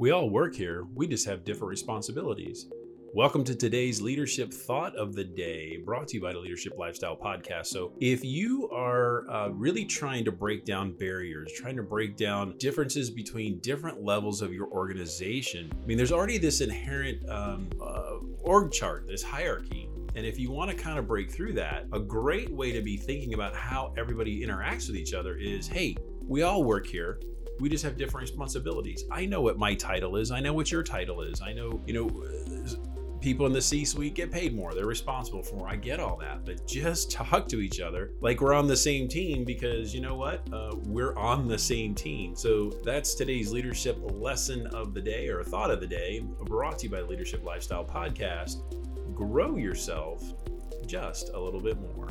We all work here, we just have different responsibilities. Welcome to today's leadership thought of the day, brought to you by the Leadership Lifestyle Podcast. So, if you are uh, really trying to break down barriers, trying to break down differences between different levels of your organization, I mean, there's already this inherent um, uh, org chart, this hierarchy. And if you want to kind of break through that, a great way to be thinking about how everybody interacts with each other is hey, we all work here. We just have different responsibilities. I know what my title is. I know what your title is. I know, you know, people in the C suite get paid more. They're responsible for more. I get all that. But just talk to each other like we're on the same team because you know what? Uh, we're on the same team. So that's today's leadership lesson of the day or thought of the day, brought to you by the Leadership Lifestyle Podcast. Grow yourself just a little bit more.